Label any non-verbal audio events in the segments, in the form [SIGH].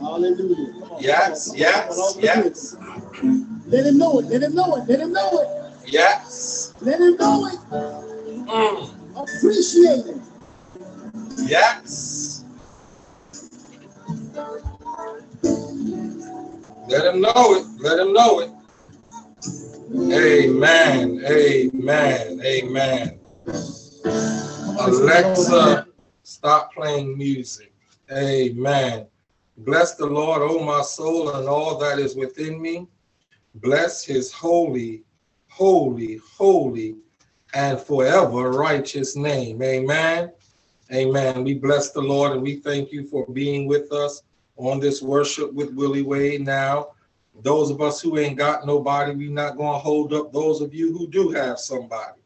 Hallelujah. On, Yes, on, yes, come on, come on, yes. Let him know it. Let him know it. Let him know it. Yes. Let him know it. Mm. Appreciate it. Yes. Let him know it. Let him know it. Amen. Amen. Amen. Alexa, stop playing music. Amen. Bless the Lord, O my soul, and all that is within me. Bless his holy, holy, holy, and forever righteous name. Amen. Amen. We bless the Lord and we thank you for being with us on this worship with Willie Wade. Now, those of us who ain't got nobody, we're not going to hold up those of you who do have somebody.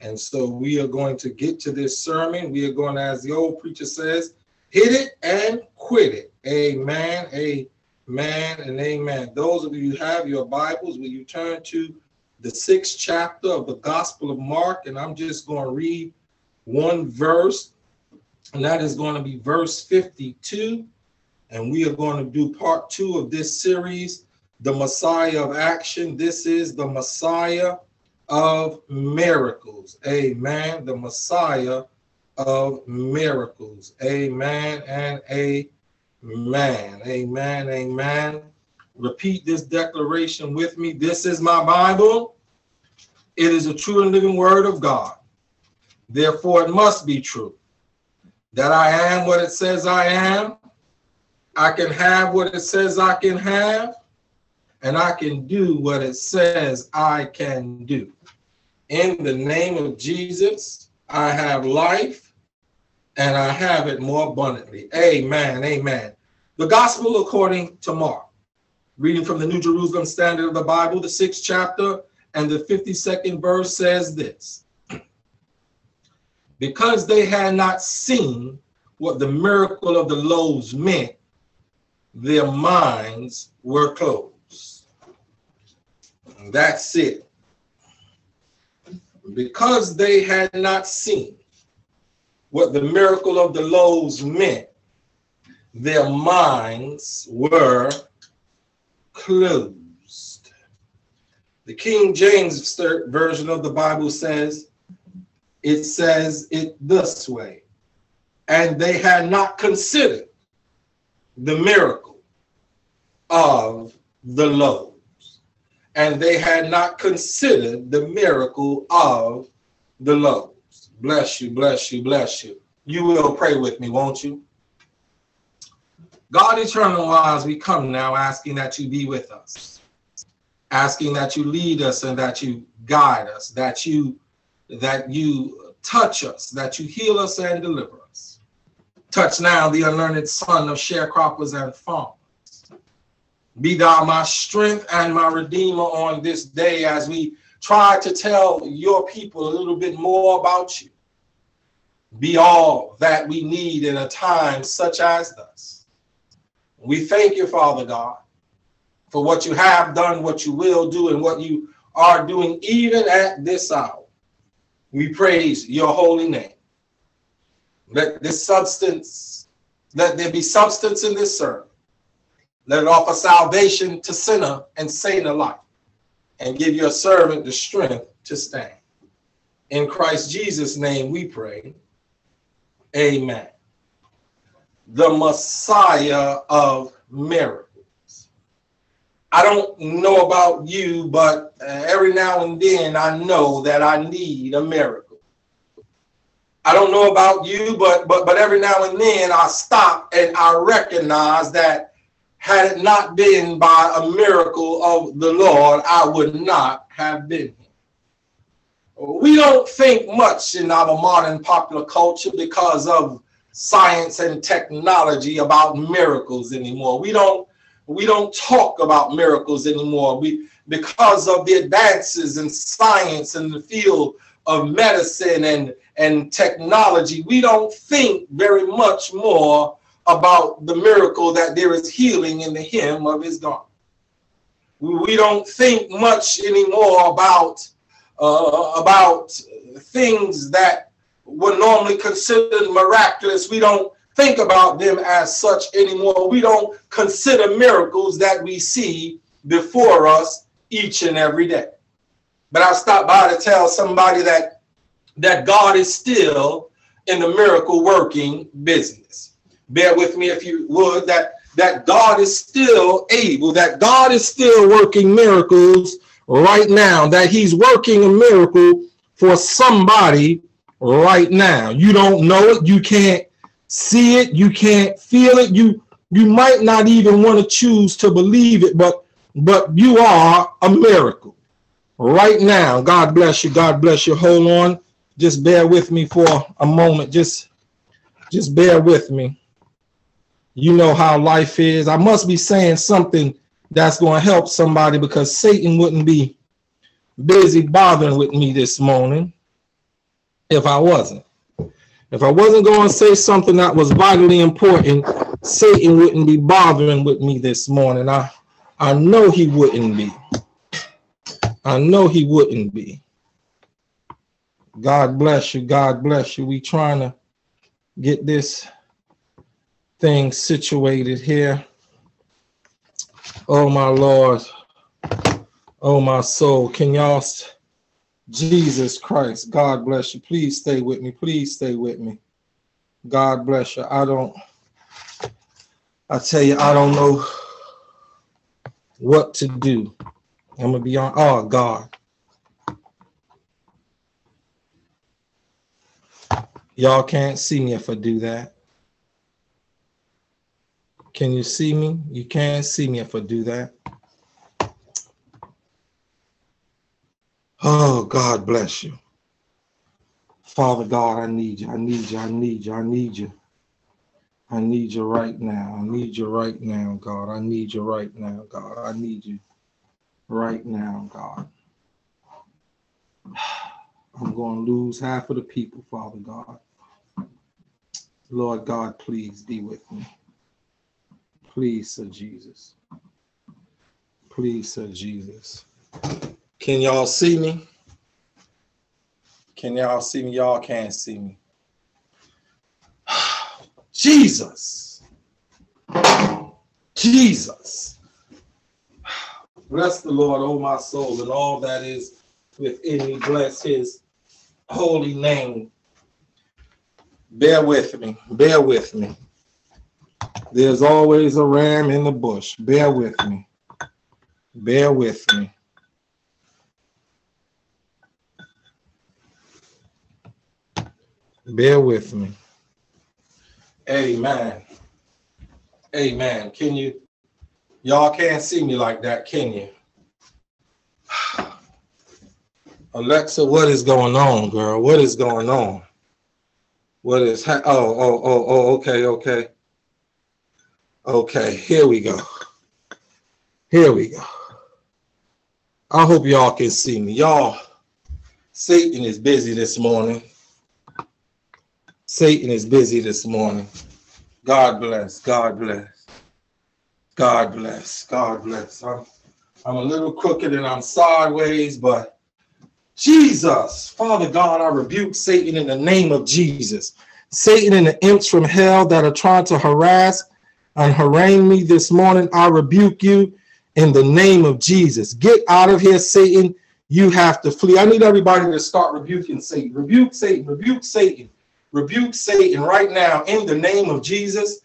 And so we are going to get to this sermon. We are going to, as the old preacher says, hit it and quit it. Amen. Amen and amen. Those of you who have your Bibles, will you turn to the sixth chapter of the Gospel of Mark? And I'm just going to read one verse, and that is going to be verse 52. And we are going to do part two of this series, The Messiah of Action. This is the Messiah of miracles. Amen. The Messiah of miracles. Amen and amen. Amen. Amen. Repeat this declaration with me. This is my Bible. It is a true and living word of God. Therefore, it must be true that I am what it says I am. I can have what it says I can have and I can do what it says I can do. In the name of Jesus, I have life and I have it more abundantly. Amen. Amen. The gospel according to Mark, reading from the New Jerusalem Standard of the Bible, the sixth chapter and the 52nd verse says this Because they had not seen what the miracle of the loaves meant, their minds were closed. That's it. Because they had not seen what the miracle of the loaves meant, their minds were closed. The King James version of the Bible says, it says it this way, and they had not considered the miracle of the loaves and they had not considered the miracle of the loaves. Bless you, bless you, bless you. You will pray with me, won't you? God eternal wise, we come now asking that you be with us, asking that you lead us and that you guide us, that you that you touch us, that you heal us and deliver us. Touch now the unlearned son of sharecroppers and farmers be thou my strength and my redeemer on this day as we try to tell your people a little bit more about you. Be all that we need in a time such as this. We thank you, Father God, for what you have done, what you will do, and what you are doing even at this hour. We praise your holy name. Let this substance, let there be substance in this sermon let it offer salvation to sinner and saint alike, and give your servant the strength to stand. In Christ Jesus' name we pray. Amen. The Messiah of miracles. I don't know about you, but uh, every now and then I know that I need a miracle. I don't know about you, but but but every now and then I stop and I recognize that had it not been by a miracle of the Lord, I would not have been here. We don't think much in our modern popular culture because of science and technology about miracles anymore. We don't we don't talk about miracles anymore. We because of the advances in science in the field of medicine and and technology, we don't think very much more about the miracle that there is healing in the hem of his garment. We don't think much anymore about uh, about things that were normally considered miraculous. We don't think about them as such anymore. We don't consider miracles that we see before us each and every day. But I stopped by to tell somebody that that God is still in the miracle working business. Bear with me if you would that that God is still able, that God is still working miracles right now, that he's working a miracle for somebody right now. You don't know it, you can't see it, you can't feel it. You you might not even want to choose to believe it, but but you are a miracle right now. God bless you. God bless you. Hold on. Just bear with me for a moment. Just just bear with me. You know how life is. I must be saying something that's going to help somebody because Satan wouldn't be busy bothering with me this morning if I wasn't. If I wasn't going to say something that was vitally important, Satan wouldn't be bothering with me this morning. I, I know he wouldn't be. I know he wouldn't be. God bless you. God bless you. We trying to get this thing situated here. Oh my Lord. Oh my soul. Can y'all Jesus Christ, God bless you. Please stay with me. Please stay with me. God bless you. I don't, I tell you, I don't know what to do. I'm going to be on, oh God. Y'all can't see me if I do that. Can you see me? You can't see me if I do that. Oh, God bless you. Father God, I need you. I need you. I need you. I need you. I need you right now. I need you right now, God. I need you right now, God. I need you right now, God. [SIGHS] I'm going to lose half of the people, Father God. Lord God, please be with me. Please, Sir Jesus. Please, Sir Jesus. Can y'all see me? Can y'all see me? Y'all can't see me. [SIGHS] Jesus. Jesus. Bless the Lord, oh my soul, and all that is within me. Bless his holy name. Bear with me. Bear with me. There's always a ram in the bush. Bear with me. Bear with me. Bear with me. Amen. Amen. Can you, y'all can't see me like that, can you? [SIGHS] Alexa, what is going on, girl? What is going on? What is, ha- oh, oh, oh, oh, okay, okay. Okay, here we go. Here we go. I hope y'all can see me. Y'all, Satan is busy this morning. Satan is busy this morning. God bless. God bless. God bless. God bless. I'm, I'm a little crooked and I'm sideways, but Jesus, Father God, I rebuke Satan in the name of Jesus. Satan and the imps from hell that are trying to harass and harangue me this morning, I rebuke you in the name of Jesus. Get out of here, Satan. You have to flee. I need everybody to start rebuking Satan. Rebuke Satan. Rebuke Satan rebuke Satan right now in the name of Jesus.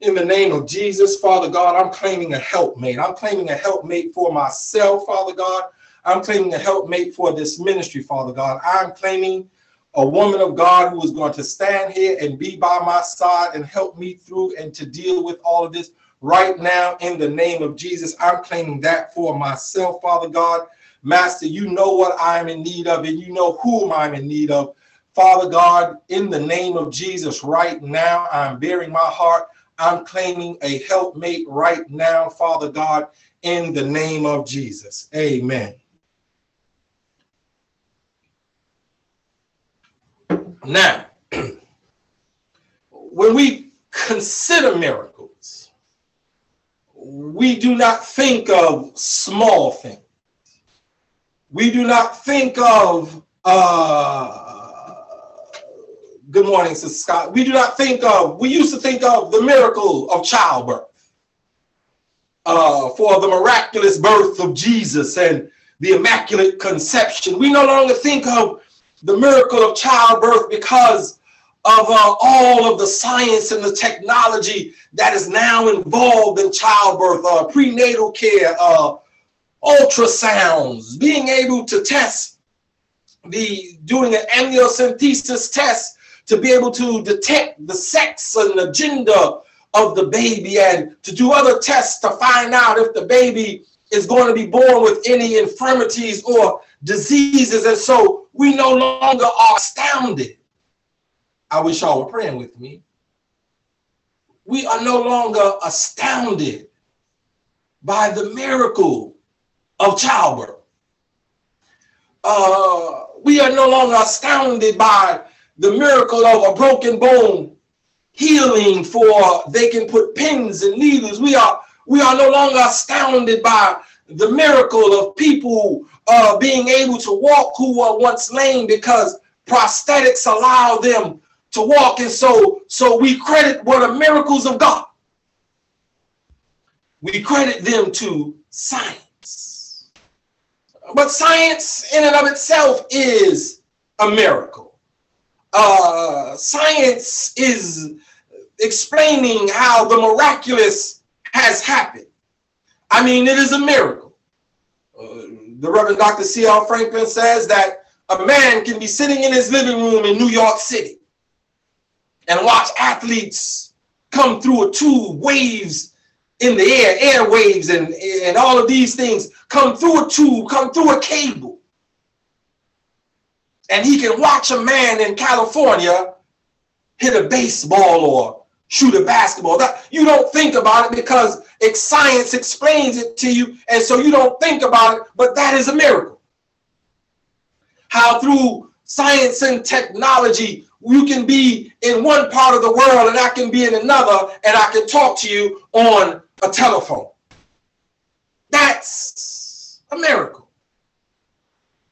In the name of Jesus, Father God, I'm claiming a helpmate. I'm claiming a helpmate for myself, Father God. I'm claiming a helpmate for this ministry, Father God. I'm claiming a woman of God who is going to stand here and be by my side and help me through and to deal with all of this right now in the name of Jesus. I'm claiming that for myself, Father God. Master, you know what I'm in need of and you know whom I'm in need of. Father God, in the name of Jesus, right now, I'm bearing my heart. I'm claiming a helpmate right now, Father God, in the name of Jesus. Amen. Now, [CLEARS THROAT] when we consider miracles, we do not think of small things. we do not think of uh good morning sister scott we do not think of we used to think of the miracle of childbirth uh for the miraculous birth of jesus and the immaculate conception we no longer think of the miracle of childbirth because of uh, all of the science and the technology that is now involved in childbirth, uh, prenatal care, uh, ultrasounds, being able to test the doing an amniocentesis test to be able to detect the sex and the gender of the baby and to do other tests to find out if the baby is going to be born with any infirmities or diseases. And so we no longer are astounded I wish y'all were praying with me. We are no longer astounded by the miracle of childbirth. Uh, we are no longer astounded by the miracle of a broken bone healing for they can put pins and needles. We are we are no longer astounded by the miracle of people uh, being able to walk who were once lame because prosthetics allow them to walk. And so, so we credit what are miracles of God. We credit them to science. But science in and of itself is a miracle. Uh, science is explaining how the miraculous has happened. I mean, it is a miracle. The Reverend Dr. C.L. Franklin says that a man can be sitting in his living room in New York City and watch athletes come through a tube, waves in the air, air waves, and, and all of these things come through a tube, come through a cable. And he can watch a man in California hit a baseball or shoot a basketball. That, you don't think about it because science explains it to you, and so you don't think about it, but that is a miracle. How through science and technology, you can be in one part of the world and I can be in another and I can talk to you on a telephone. That's a miracle.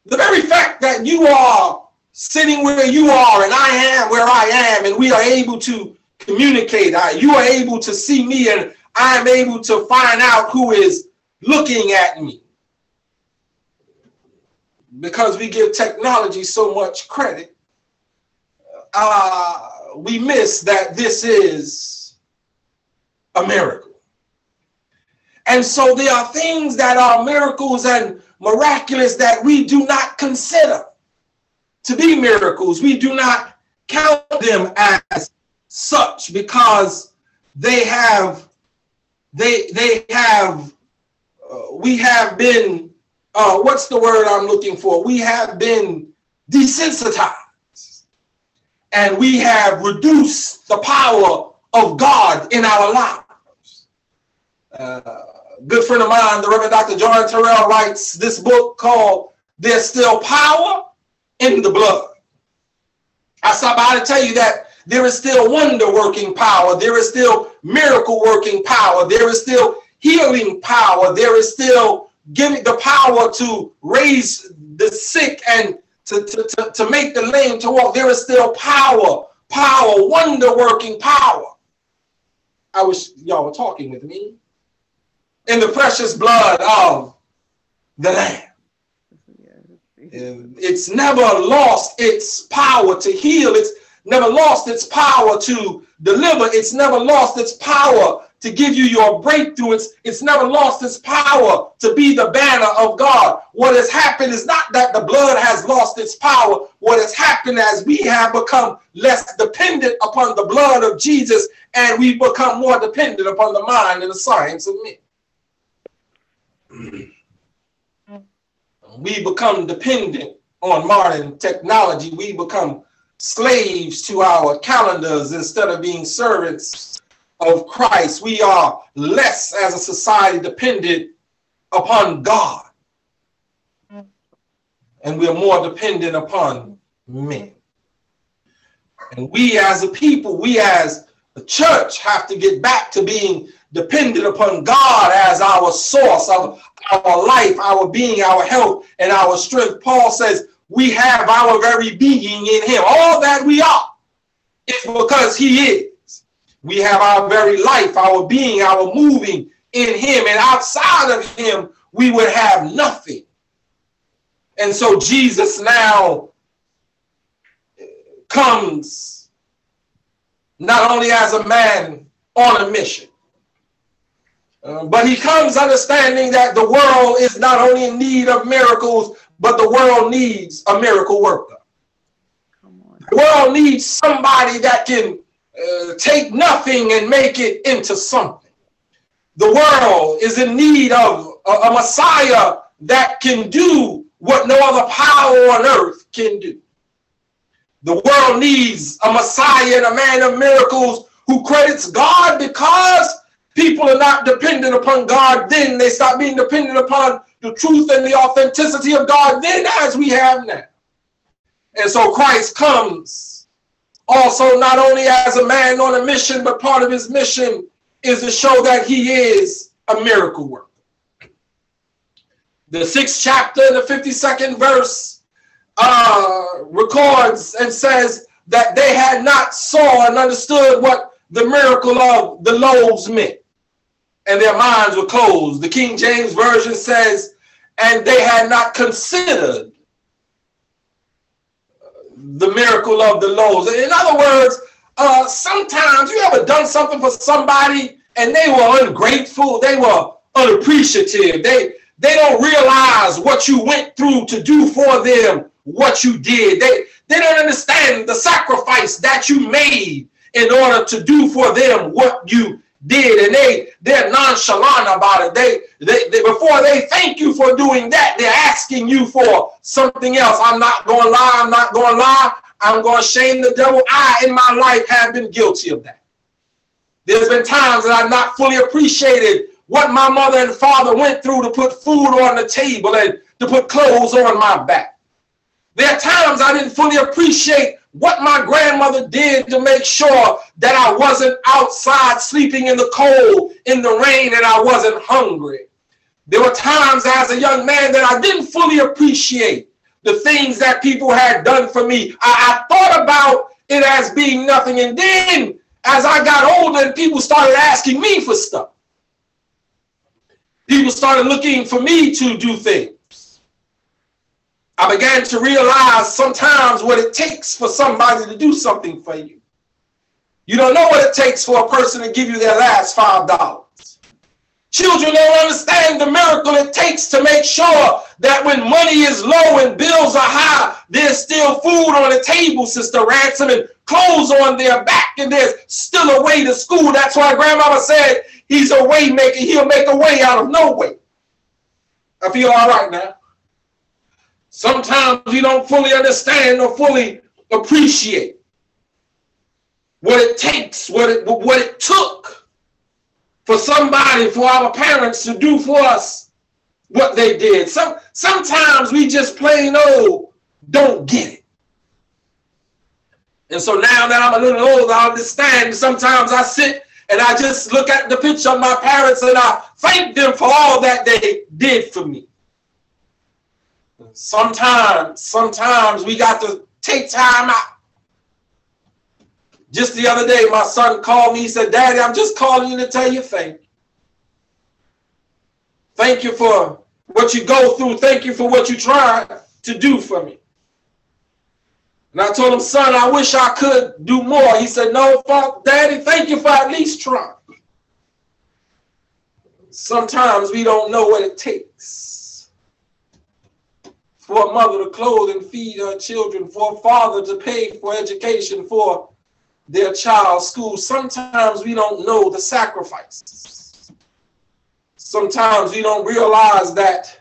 The very fact that you are sitting where you are and I am where I am and we are able to communicate, you are able to see me and I am able to find out who is looking at me. Because we give technology so much credit, uh, we miss that this is a miracle. And so there are things that are miracles and miraculous that we do not consider to be miracles. We do not count them as such because they have they they have uh, we have been uh, what's the word I'm looking for? We have been desensitized and we have reduced the power of God in our lives. Uh, good friend of mine, the Reverend Dr. John Terrell, writes this book called There's Still Power in the Blood. I stop by to tell you that there is still wonder working power, there is still miracle working power, there is still healing power, there is still giving the power to raise the sick and to, to, to, to make the lame to walk. There is still power, power, wonder working power. I wish y'all were talking with me. In the precious blood of the Lamb. It's never lost its power to heal. It's never lost its power to deliver. It's never lost its power to give you your breakthrough. It's, it's never lost its power to be the banner of God. What has happened is not that the blood has lost its power. What has happened as we have become less dependent upon the blood of Jesus and we become more dependent upon the mind and the science of men. Mm. we become dependent on modern technology. We become slaves to our calendars instead of being servants of Christ, we are less as a society dependent upon God. And we are more dependent upon men. And we as a people, we as a church have to get back to being dependent upon God as our source of our life, our being, our health, and our strength. Paul says we have our very being in him. All that we are is because he is. We have our very life, our being, our moving in him. And outside of him, we would have nothing. And so Jesus now comes not only as a man on a mission, uh, but he comes understanding that the world is not only in need of miracles, but the world needs a miracle worker. The world needs somebody that can uh, take nothing and make it into something. The world is in need of a, a Messiah that can do what no other power on earth can do. The world needs a Messiah and a man of miracles who credits God because people are not dependent upon God. Then they stop being dependent upon the truth and the authenticity of God, then as we have now. And so Christ comes also not only as a man on a mission, but part of his mission is to show that he is a miracle worker. The sixth chapter, the 52nd verse, uh, records and says that they had not saw and understood what the miracle of the loaves meant and their minds were closed. The King James Version says, and they had not considered the miracle of the loaves. In other words, uh, sometimes you ever done something for somebody and they were ungrateful, they were unappreciative, they they don't realize what you went through to do for them what you did. They they don't understand the sacrifice that you made in order to do for them what you did and they they're nonchalant about it. They, they, they before they thank you for doing that they're asking you for something else. I'm not to lie i'm not to lie. I'm to shame the devil. I in my life have been guilty of that. There's been times that i've not fully appreciated what my mother and father went through to put food on the table and to put clothes on my back there are times i didn't fully appreciate what my grandmother did to make sure that I wasn't outside sleeping in the cold, in the rain, and I wasn't hungry. There were times as a young man that I didn't fully appreciate the things that people had done for me. I, I thought about it as being nothing. And then as I got older and people started asking me for stuff, people started looking for me to do things. I began to realize sometimes what it takes for somebody to do something for you. You don't know what it takes for a person to give you their last five dollars. Children don't understand the miracle it takes to make sure that when money is low and bills are high, there's still food on the table, Sister Ransom, and clothes on their back, and there's still a way to school. That's why Grandmama said he's a way maker. He'll make a way out of no way. I feel all right now. Sometimes we don't fully understand or fully appreciate what it takes, what it, what it took for somebody, for our parents to do for us what they did. Some, sometimes we just plain old don't get it. And so now that I'm a little older, I understand. Sometimes I sit and I just look at the picture of my parents and I thank them for all that they did for me sometimes, sometimes we got to take time out. Just the other day, my son called me. He said, Daddy, I'm just calling you to tell you thank you. Thank you for what you go through. Thank you for what you try to do for me. And I told him, son, I wish I could do more. He said, no, daddy, thank you for at least trying. Sometimes we don't know what it takes for a mother to clothe and feed her children, for a father to pay for education for their child's school. Sometimes we don't know the sacrifices. Sometimes we don't realize that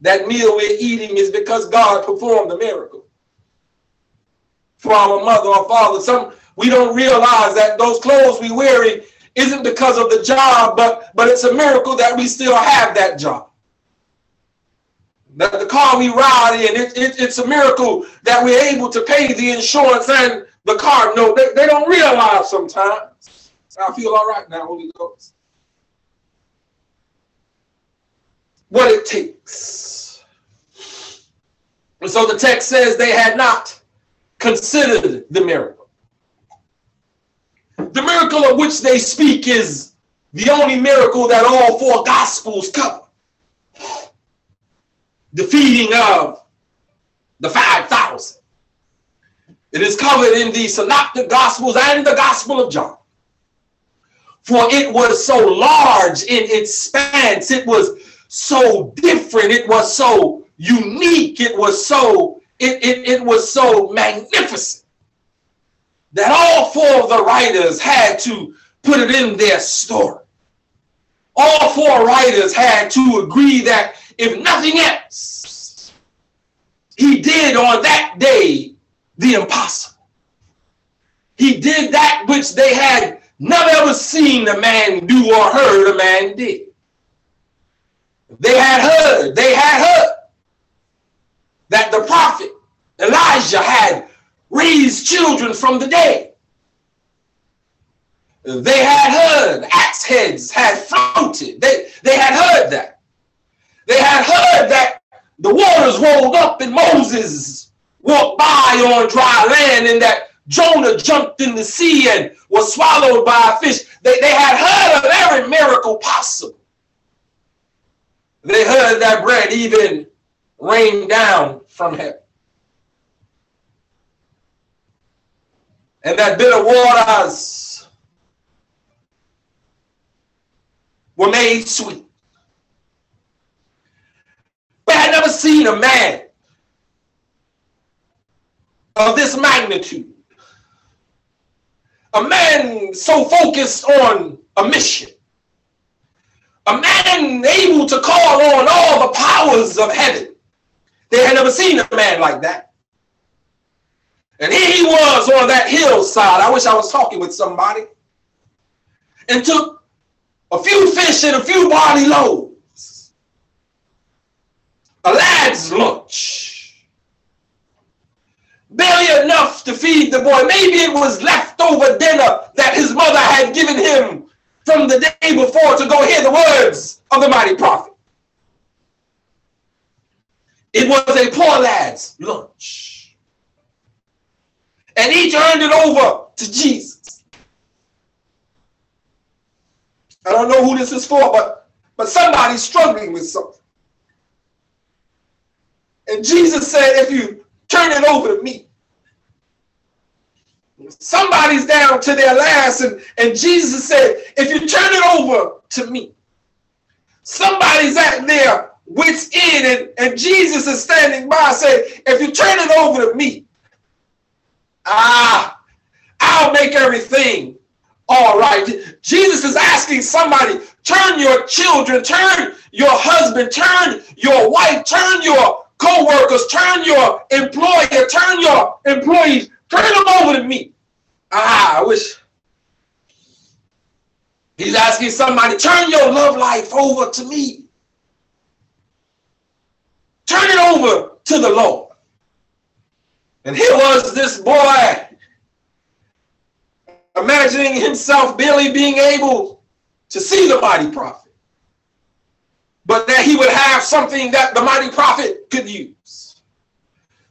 that meal we're eating is because God performed the miracle. For our mother or father, some we don't realize that those clothes we wearing isn't because of the job, but but it's a miracle that we still have that job that the car we ride in, it, it, it's a miracle that we're able to pay the insurance and the car No, They, they don't realize sometimes. I feel all right now, Holy Ghost. What it takes. And so the text says they had not considered the miracle. The miracle of which they speak is the only miracle that all four gospels cover. The feeding of the 5,000. It is covered in the synoptic gospels and the gospel of John. For it was so large in its spans, it was so different, it was so unique, it was so it, it, it was so magnificent that all four of the writers had to put it in their story. All four writers had to agree that if nothing else, he did on that day the impossible. He did that which they had never ever seen a man do or heard a man did. They had heard, they had heard that the prophet Elijah had raised children from the dead. They had heard axe heads had floated. They, they had heard that. They had heard that the waters rolled up and Moses walked by on dry land and that Jonah jumped in the sea and was swallowed by a fish. They, they had heard of every miracle possible. They heard that bread even rained down from heaven. And that bitter waters were made sweet. But I never seen a man of this magnitude. A man so focused on a mission. A man able to call on all the powers of heaven. They had never seen a man like that. And here he was on that hillside. I wish I was talking with somebody. And took a few fish and a few barley loaves. A lad's lunch barely enough to feed the boy. Maybe it was leftover dinner that his mother had given him from the day before to go hear the words of the mighty prophet. It was a poor lad's lunch. And he turned it over to Jesus. I don't know who this is for, but, but somebody's struggling with something. And Jesus said, if you turn it over to me. Somebody's down to their last, and, and Jesus said, if you turn it over to me, somebody's at their wits end. and, and Jesus is standing by saying, if you turn it over to me, ah, I'll make everything all right. Jesus is asking somebody, turn your children, turn your husband, turn your wife, turn your co-workers, turn your employer, turn your employees, turn them over to me. Ah, I wish. He's asking somebody, turn your love life over to me. Turn it over to the Lord. And here was this boy imagining himself barely being able to see the mighty prophet but that he would have something that the mighty prophet could use.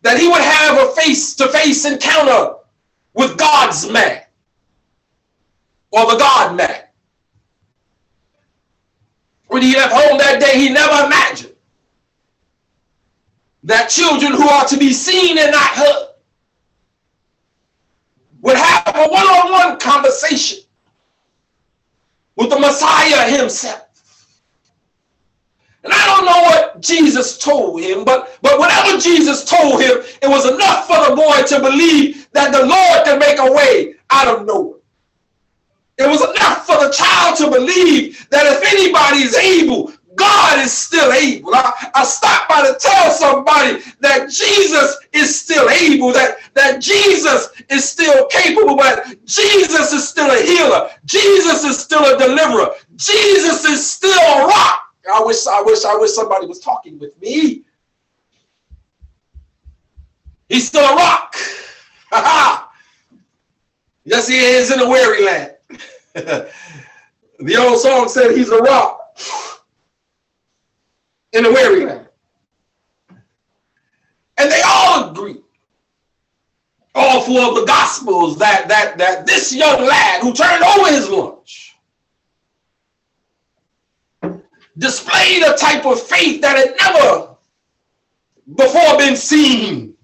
That he would have a face to face encounter with God's man or the God man. When he left home that day, he never imagined that children who are to be seen and not heard would have a one on one conversation with the Messiah himself. And I don't know what Jesus told him, but, but whatever Jesus told him, it was enough for the boy to believe that the Lord can make a way out of nowhere. It was enough for the child to believe that if anybody is able, God is still able. I, I stopped by to tell somebody that Jesus is still able, that, that Jesus is still capable, but Jesus is still a healer. Jesus is still a deliverer. Jesus is still a rock. I wish, I wish, I wish somebody was talking with me. He's still a rock. [LAUGHS] yes, he is in a weary land. [LAUGHS] the old song said he's a rock in the weary land. And they all agree, all four of the gospels, that that that this young lad who turned over his lunch displayed a type of faith that had never before been seen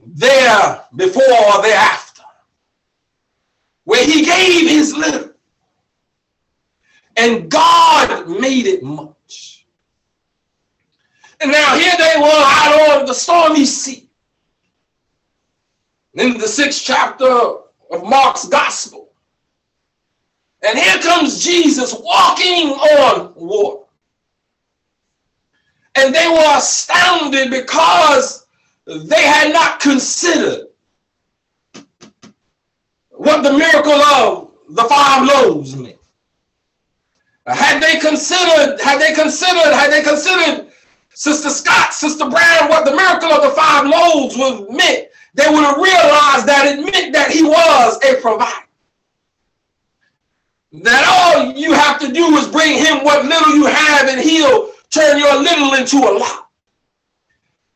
there before or thereafter, where he gave his little and God made it much. And now here they were out on the stormy sea. In the sixth chapter of Mark's gospel. And here comes Jesus walking on water. And they were astounded because they had not considered what the miracle of the five loaves meant. Had they considered, had they considered, had they considered Sister Scott, Sister Brown, what the miracle of the five loaves was meant, they would have realized that it meant that he was a provider. That all you have to do is bring him what little you have and he'll turn your little into a lot.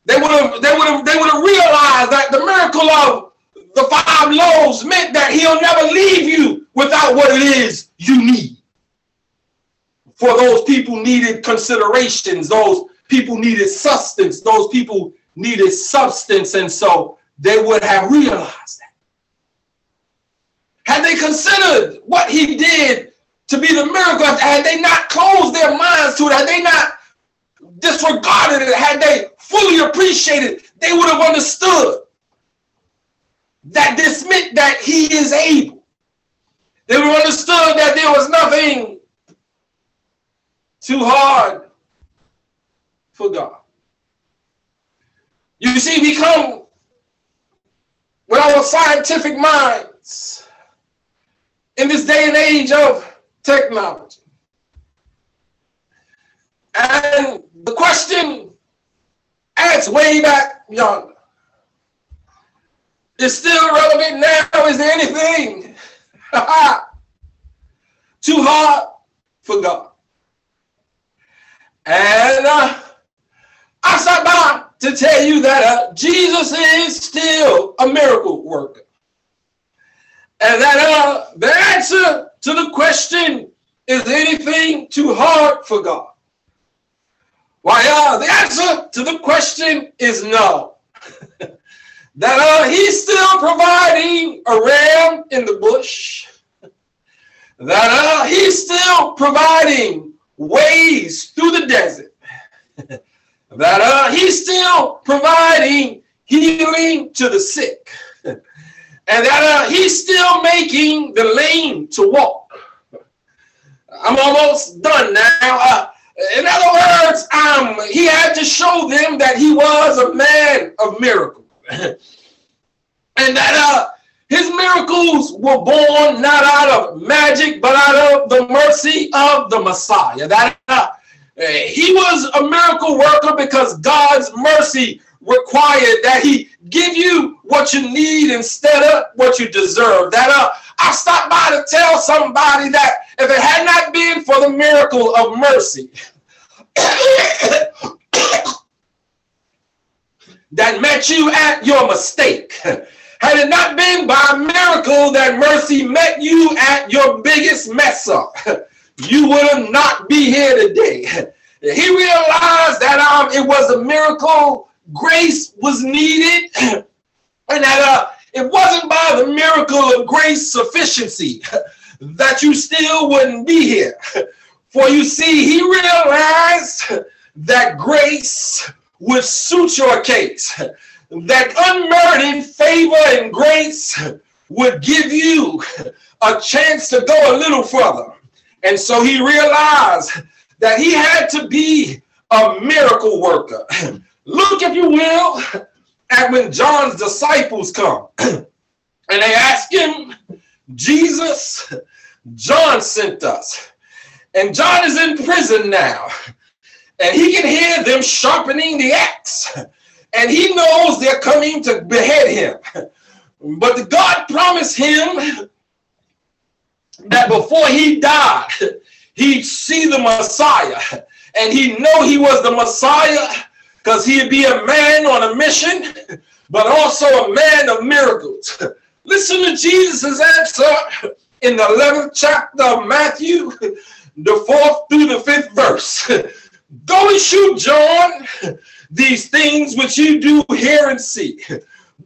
They would have they would have they would have realized that the miracle of the five loaves meant that he'll never leave you without what it is you need. For those people needed considerations, those people needed sustenance, those people needed substance, and so they would have realized that. Had they considered what he did to be the miracle, had they not closed their minds to it, had they not disregarded it, had they fully appreciated, they would have understood that this meant that he is able. They would have understood that there was nothing too hard for God. You see, we come with our scientific minds in this day and age of technology. And the question asked way back yonder is still relevant now. Is there anything [LAUGHS] too hard for God? And uh, I stopped by to tell you that uh, Jesus is still a miracle worker. And that uh, the answer to the question, is anything too hard for God? Why, uh, the answer to the question is no. [LAUGHS] that uh, he's still providing a ram in the bush. [LAUGHS] That uh, he's still providing ways through the desert. [LAUGHS] that uh, he's still providing healing to the sick. And that uh, he's still making the lame to walk. I'm almost done now. Uh, in other words, um, he had to show them that he was a man of miracles. [LAUGHS] and that uh, his miracles were born not out of magic, but out of the mercy of the Messiah. That uh, he was a miracle worker because God's mercy required that he give you what you need instead of what you deserve. That uh, I stopped by to tell somebody that if it had not been for the miracle of mercy, [COUGHS] that met you at your mistake. [LAUGHS] Had it not been by a miracle that mercy met you at your biggest mess up, [LAUGHS] you would not be here today. [LAUGHS] He realized that um, it was a miracle, grace was needed, [CLEARS THROAT] and that uh, it wasn't by the miracle of grace sufficiency [LAUGHS] that you still wouldn't be here. [LAUGHS] For you see, he realized [LAUGHS] that grace would suit your case, that unmerited favor and grace would give you a chance to go a little further. And so he realized that he had to be a miracle worker. [CLEARS THROAT] Look, if you will, at when John's disciples come [CLEARS THROAT] and they ask him, Jesus, John sent us. And John is in prison now. And he can hear them sharpening the axe. And he knows they're coming to behead him. [LAUGHS] But God promised him that before he died, he'd see the Messiah. and he know he was the Messiah because he'd be a man on a mission, but also a man of miracles. [LAUGHS] Listen to Jesus' answer in the 11th chapter of Matthew, the fourth through the fifth verse. [LAUGHS] Go and shoot John these things which you do hear and see.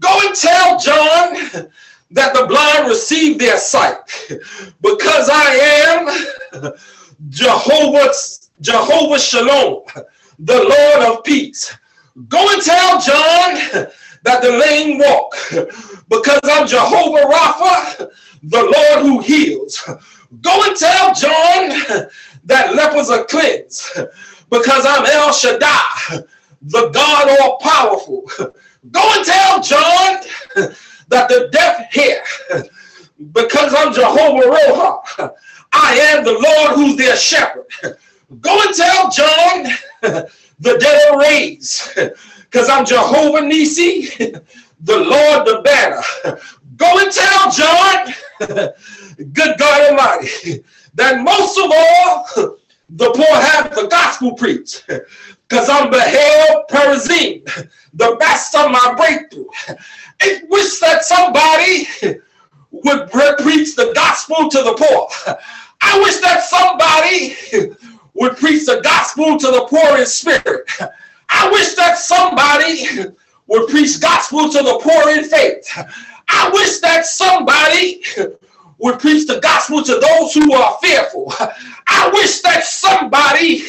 Go and tell John that the blind receive their sight [LAUGHS] because I am Jehovah's Jehovah Shalom, the Lord of peace. Go and tell John that the lame walk because I'm Jehovah Rapha, the Lord who heals. Go and tell John that lepers are cleansed because I'm El Shaddai, the God all powerful. Go and tell John that the deaf hear because I'm Jehovah Roha. I am the Lord who's their shepherd. Go and tell John [LAUGHS] the are raised because I'm Jehovah Nissi, [LAUGHS] the Lord the banner. Go and tell John, [LAUGHS] good God Almighty, that most of all, the poor have the gospel preached because I'm the hell Perazim, the best of my breakthrough. I wish that somebody would preach the gospel to the poor. I wish that somebody would preach the gospel to the poor in spirit. I wish that somebody would preach gospel to the poor in faith. I wish that somebody would preach the gospel to those who are fearful. I wish that somebody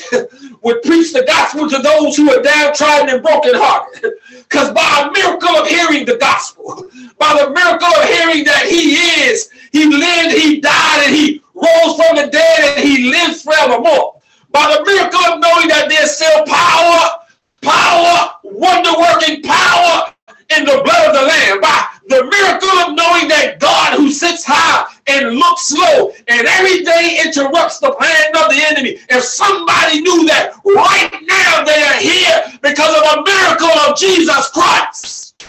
would preach the gospel to those who are downtrodden and brokenhearted. Because by a miracle of hearing the gospel, by the miracle of hearing that he is, he lived, he died, and he rose from the dead, and he lives forevermore. By the miracle of knowing that there's still power, power, wonder working power in the blood of the Lamb. By the miracle of knowing that God who sits high and looks low and every day interrupts the plan of the enemy. If somebody knew that right now they are here because of a miracle of Jesus Christ.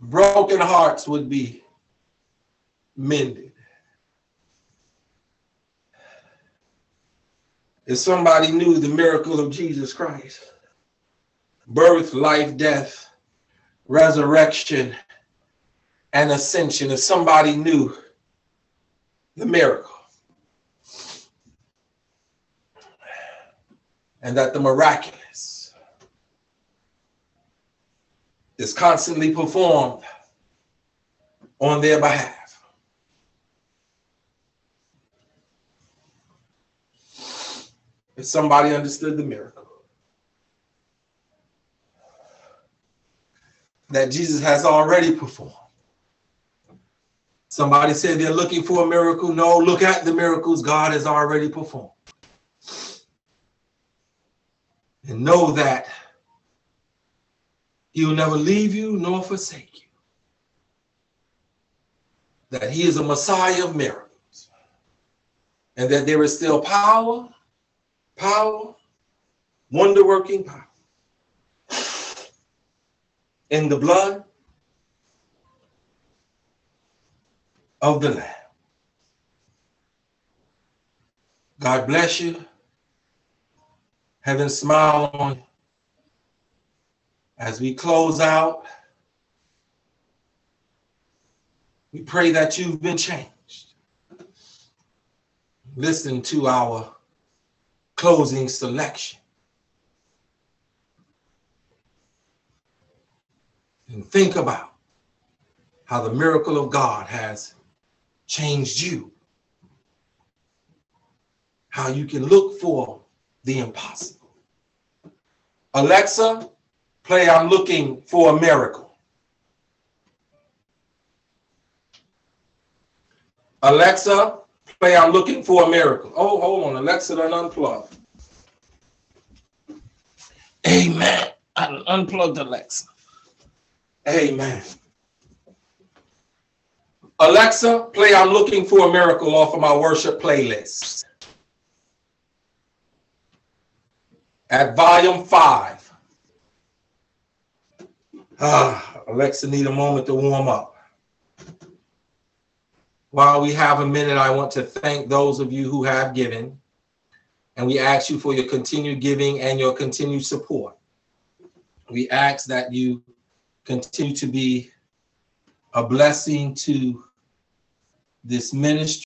Broken hearts would be mended. If somebody knew the miracle of Jesus Christ, birth, life, death, resurrection, and ascension, if somebody knew the miracle, and that the miraculous is constantly performed on their behalf. If somebody understood the miracle that Jesus has already performed. Somebody said they're looking for a miracle. No, look at the miracles God has already performed. And know that He will never leave you nor forsake you. That He is a Messiah of miracles. And that there is still power power, wonder working power in the blood of the Lamb. God bless you. Heaven smile on you. As we close out, we pray that you've been changed. Listen to our closing selection. And think about how the miracle of God has changed you. How you can look for the impossible. Alexa, play I'm looking for a miracle. Alexa, Play, I'm looking for a miracle. Oh, hold on. Alexa done unplugged. Amen. I unplugged Alexa. Amen. Alexa, play I'm looking for a miracle off of my worship playlist. At volume five. Ah, Alexa need a moment to warm up. While we have a minute, I want to thank those of you who have given. And we ask you for your continued giving and your continued support. We ask that you continue to be a blessing to this ministry.